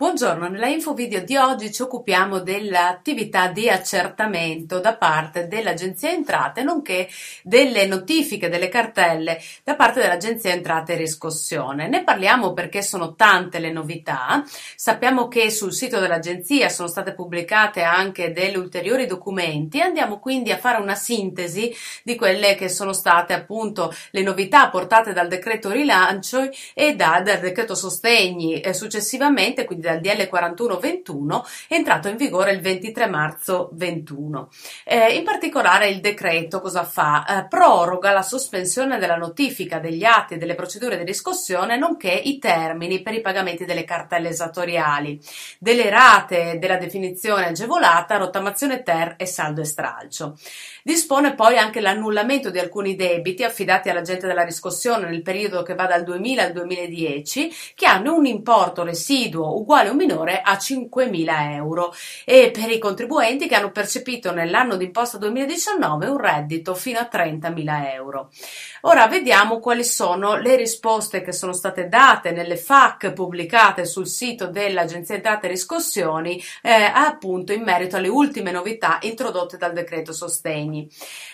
Buongiorno, nella info video di oggi ci occupiamo dell'attività di accertamento da parte dell'Agenzia Entrate, nonché delle notifiche delle cartelle da parte dell'Agenzia Entrate e Riscossione. Ne parliamo perché sono tante le novità. Sappiamo che sul sito dell'Agenzia sono state pubblicate anche degli ulteriori documenti. Andiamo quindi a fare una sintesi di quelle che sono state appunto le novità portate dal decreto rilancio e da, dal decreto sostegni e successivamente, quindi dal DL 4121 entrato in vigore il 23 marzo 21. Eh, in particolare il decreto cosa fa? Eh, proroga la sospensione della notifica degli atti e delle procedure di riscossione nonché i termini per i pagamenti delle cartelle esattoriali, delle rate della definizione agevolata, rottamazione ter e saldo e stralcio. Dispone poi anche l'annullamento di alcuni debiti affidati all'agente della riscossione nel periodo che va dal 2000 al 2010 che hanno un importo residuo uguale uguale o minore a 5.000 euro e per i contribuenti che hanno percepito nell'anno d'imposta 2019 un reddito fino a 30.000 euro. Ora vediamo quali sono le risposte che sono state date nelle FAC pubblicate sul sito dell'Agenzia Entrate e Riscossioni eh, appunto in merito alle ultime novità introdotte dal decreto sostegni.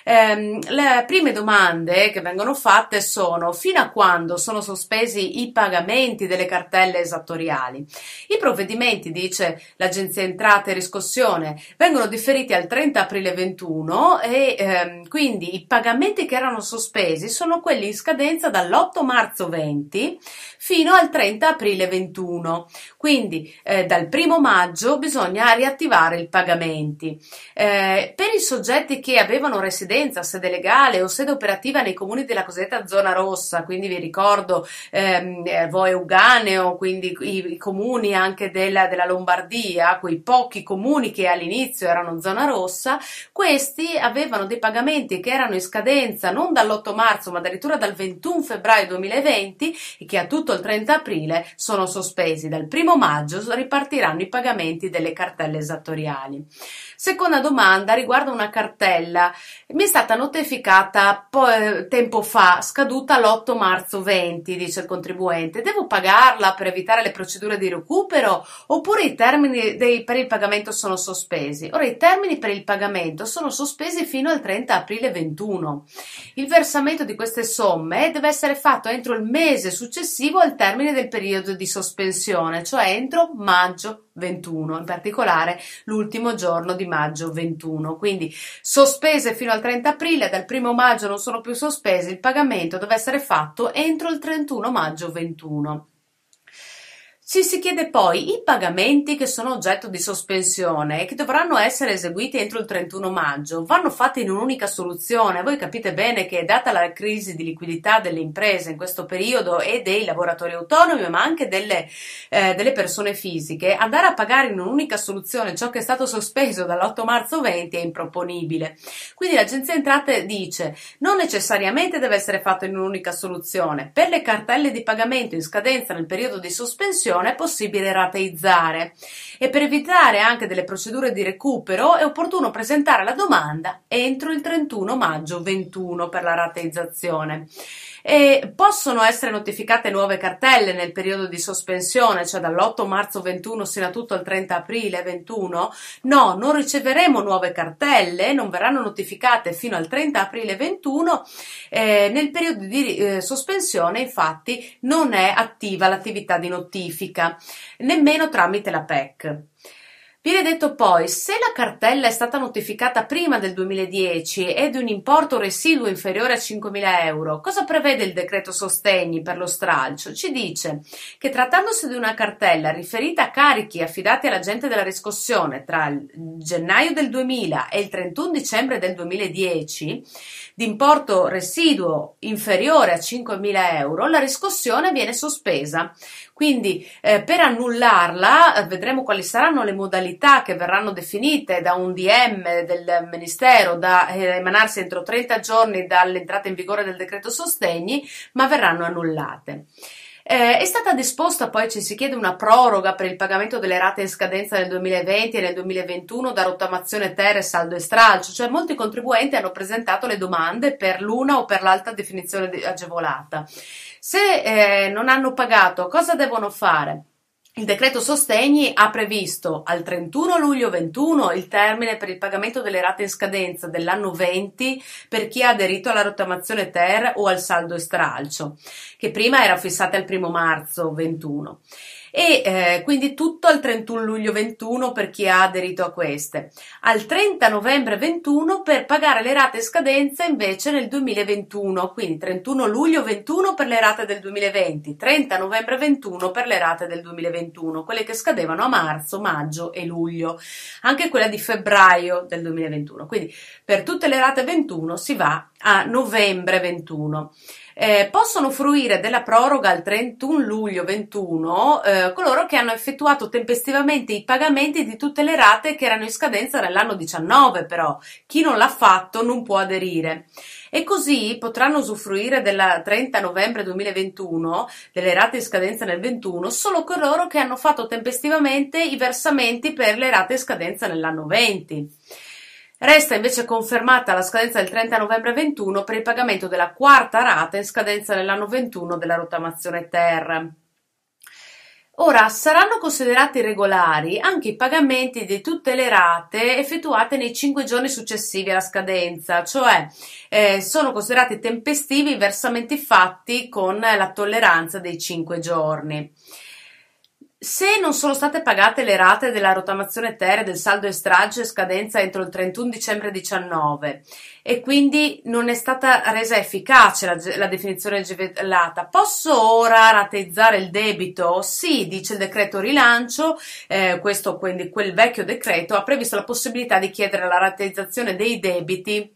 Eh, le prime domande che vengono fatte sono fino a quando sono sospesi i pagamenti delle cartelle esattoriali. I provvedimenti, dice l'Agenzia Entrate e Riscossione, vengono differiti al 30 aprile 21 e ehm, quindi i pagamenti che erano sospesi sono quelli in scadenza dall'8 marzo 20 fino al 30 aprile 21. Quindi eh, dal 1 maggio bisogna riattivare i pagamenti. Eh, per i soggetti che avevano residenza, sede legale o sede operativa nei comuni della cosiddetta zona rossa, quindi vi ricordo ehm, eh, Voe Uganeo, quindi i, i comuni anche della, della Lombardia, quei pochi comuni che all'inizio erano zona rossa, questi avevano dei pagamenti che erano in scadenza non dall'8 marzo ma addirittura dal 21 febbraio 2020 e che a tutto il 30 aprile sono sospesi. Dal 1 maggio ripartiranno i pagamenti delle cartelle esattoriali. Seconda domanda riguarda una cartella. Mi è stata notificata po- tempo fa, scaduta l'8 marzo 20, dice il contribuente. Devo pagarla per evitare le procedure di recupero oppure i termini dei, per il pagamento sono sospesi? Ora, i termini per il pagamento sono sospesi fino al 30 aprile 21. Il versamento di queste somme deve essere fatto entro il mese successivo al termine del periodo di sospensione, cioè entro maggio 21, in particolare l'ultimo giorno di maggio 21. Quindi sospese fino al 30 aprile, dal 1 maggio non sono più sospese, il pagamento deve essere fatto entro il 31 maggio 21. Ci si chiede poi i pagamenti che sono oggetto di sospensione e che dovranno essere eseguiti entro il 31 maggio vanno fatti in un'unica soluzione. Voi capite bene che, data la crisi di liquidità delle imprese in questo periodo e dei lavoratori autonomi, ma anche delle, eh, delle persone fisiche, andare a pagare in un'unica soluzione ciò che è stato sospeso dall'8 marzo 20 è improponibile. Quindi l'Agenzia Entrate dice non necessariamente deve essere fatto in un'unica soluzione. Per le cartelle di pagamento in scadenza nel periodo di sospensione è possibile rateizzare e per evitare anche delle procedure di recupero è opportuno presentare la domanda entro il 31 maggio 21 per la rateizzazione. E possono essere notificate nuove cartelle nel periodo di sospensione, cioè dall'8 marzo 21 sino a tutto il 30 aprile 21? No, non riceveremo nuove cartelle, non verranno notificate fino al 30 aprile 21. Eh, nel periodo di eh, sospensione, infatti, non è attiva l'attività di notifica, nemmeno tramite la PEC. Viene detto poi, se la cartella è stata notificata prima del 2010 ed un importo residuo inferiore a 5.000 euro, cosa prevede il decreto sostegni per lo stralcio? Ci dice che trattandosi di una cartella riferita a carichi affidati all'agente della riscossione tra il gennaio del 2000 e il 31 dicembre del 2010, di importo residuo inferiore a 5.000 euro, la riscossione viene sospesa. Quindi eh, per annullarla eh, vedremo quali saranno le modalità che verranno definite da un DM del Ministero da eh, emanarsi entro 30 giorni dall'entrata in vigore del decreto sostegni, ma verranno annullate. Eh, è stata disposta poi, ci si chiede, una proroga per il pagamento delle rate in scadenza nel 2020 e nel 2021 da rottamazione ter e saldo e stralcio, cioè molti contribuenti hanno presentato le domande per l'una o per l'altra definizione agevolata. Se eh, non hanno pagato, cosa devono fare? Il decreto sostegni ha previsto al 31 luglio 21 il termine per il pagamento delle rate in scadenza dell'anno 20 per chi ha aderito alla rottamazione ter o al saldo e stralcio, che prima era fissata il 1 marzo 21 e eh, quindi tutto al 31 luglio 21 per chi ha aderito a queste, al 30 novembre 21 per pagare le rate scadenza invece nel 2021, quindi 31 luglio 21 per le rate del 2020, 30 novembre 21 per le rate del 2021, quelle che scadevano a marzo, maggio e luglio, anche quella di febbraio del 2021. Quindi per tutte le rate 21 si va a novembre 21 eh, possono fruire della proroga al 31 luglio 21 eh, coloro che hanno effettuato tempestivamente i pagamenti di tutte le rate che erano in scadenza nell'anno 19 però chi non l'ha fatto non può aderire e così potranno usufruire della 30 novembre 2021 delle rate in scadenza nel 21 solo coloro che hanno fatto tempestivamente i versamenti per le rate in scadenza nell'anno 20. Resta invece confermata la scadenza del 30 novembre 21 per il pagamento della quarta rata in scadenza nell'anno 21 della rottamazione Ter. Ora saranno considerati regolari anche i pagamenti di tutte le rate effettuate nei 5 giorni successivi alla scadenza, cioè eh, sono considerati tempestivi i versamenti fatti con la tolleranza dei 5 giorni. Se non sono state pagate le rate della rottamazione ter e del saldo estragio e scadenza entro il 31 dicembre 19 e quindi non è stata resa efficace la, la definizione agevolata, posso ora rateizzare il debito? Sì, dice il decreto rilancio, eh, questo quindi quel vecchio decreto ha previsto la possibilità di chiedere la rateizzazione dei debiti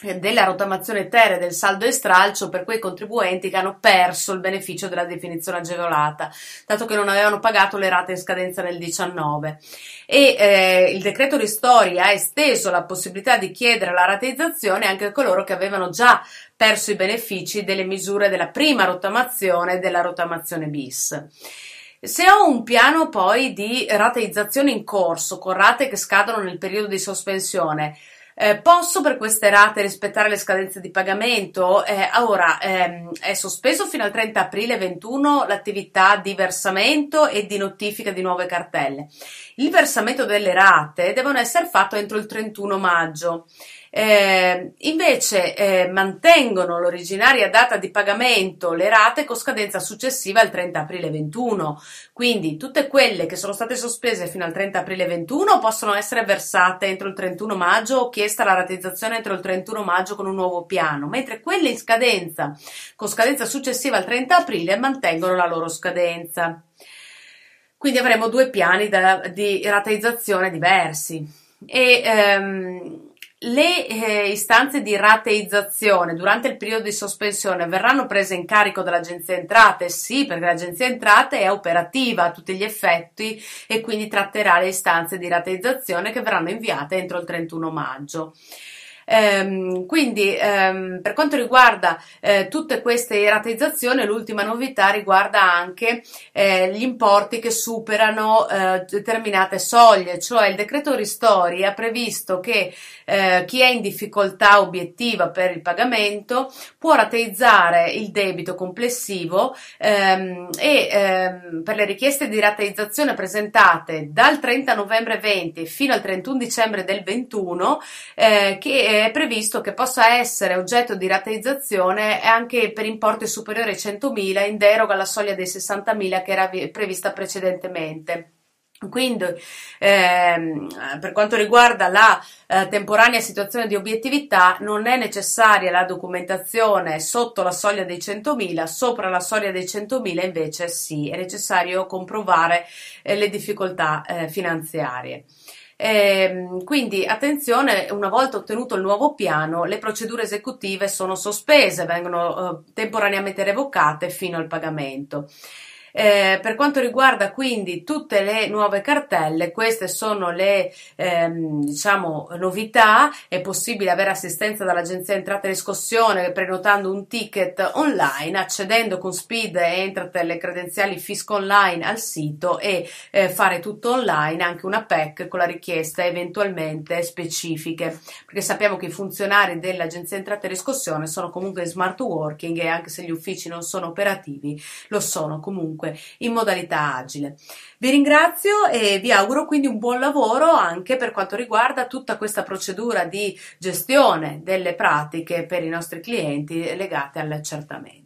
della rottamazione ter e del saldo e stralcio per quei contribuenti che hanno perso il beneficio della definizione agevolata, dato che non avevano pagato le rate in scadenza nel 19. E eh, il decreto ristori ha esteso la possibilità di chiedere la rateizzazione anche a coloro che avevano già perso i benefici delle misure della prima rottamazione e della rottamazione bis. Se ho un piano poi di rateizzazione in corso con rate che scadono nel periodo di sospensione, eh, posso per queste rate rispettare le scadenze di pagamento? Eh, ora ehm, è sospeso fino al 30 aprile 21 l'attività di versamento e di notifica di nuove cartelle. Il versamento delle rate devono essere fatto entro il 31 maggio. Eh, invece eh, mantengono l'originaria data di pagamento le rate con scadenza successiva al 30 aprile 21. Quindi tutte quelle che sono state sospese fino al 30 aprile 21 possono essere versate entro il 31 maggio o chiesta la rateizzazione entro il 31 maggio con un nuovo piano, mentre quelle in scadenza con scadenza successiva al 30 aprile mantengono la loro scadenza. Quindi avremo due piani da, di rateizzazione diversi. E, ehm, le eh, istanze di rateizzazione durante il periodo di sospensione verranno prese in carico dall'Agenzia Entrate? Sì, perché l'Agenzia Entrate è operativa a tutti gli effetti e quindi tratterà le istanze di rateizzazione che verranno inviate entro il 31 maggio. Ehm, quindi ehm, per quanto riguarda eh, tutte queste rateizzazioni, l'ultima novità riguarda anche eh, gli importi che superano eh, determinate soglie, cioè il decreto ristori ha previsto che eh, chi è in difficoltà obiettiva per il pagamento può rateizzare il debito complessivo ehm, e ehm, per le richieste di rateizzazione presentate dal 30 novembre 20 fino al 31 dicembre del 21 eh, che è previsto che possa essere oggetto di rateizzazione anche per importi superiori ai 100.000 in deroga alla soglia dei 60.000 che era prevista precedentemente. Quindi, ehm, per quanto riguarda la eh, temporanea situazione di obiettività, non è necessaria la documentazione sotto la soglia dei 100.000, sopra la soglia dei 100.000 invece sì, è necessario comprovare eh, le difficoltà eh, finanziarie. Eh, quindi attenzione, una volta ottenuto il nuovo piano, le procedure esecutive sono sospese, vengono eh, temporaneamente revocate fino al pagamento. Eh, per quanto riguarda quindi tutte le nuove cartelle, queste sono le ehm, diciamo, novità. È possibile avere assistenza dall'Agenzia Entrate e Riscossione prenotando un ticket online, accedendo con Speed e Entrate le credenziali Fisco Online al sito e eh, fare tutto online, anche una PEC con la richiesta eventualmente specifiche, perché sappiamo che i funzionari dell'Agenzia Entrate e Riscossione sono comunque smart working e anche se gli uffici non sono operativi, lo sono comunque comunque in modalità agile. Vi ringrazio e vi auguro quindi un buon lavoro anche per quanto riguarda tutta questa procedura di gestione delle pratiche per i nostri clienti legate all'accertamento.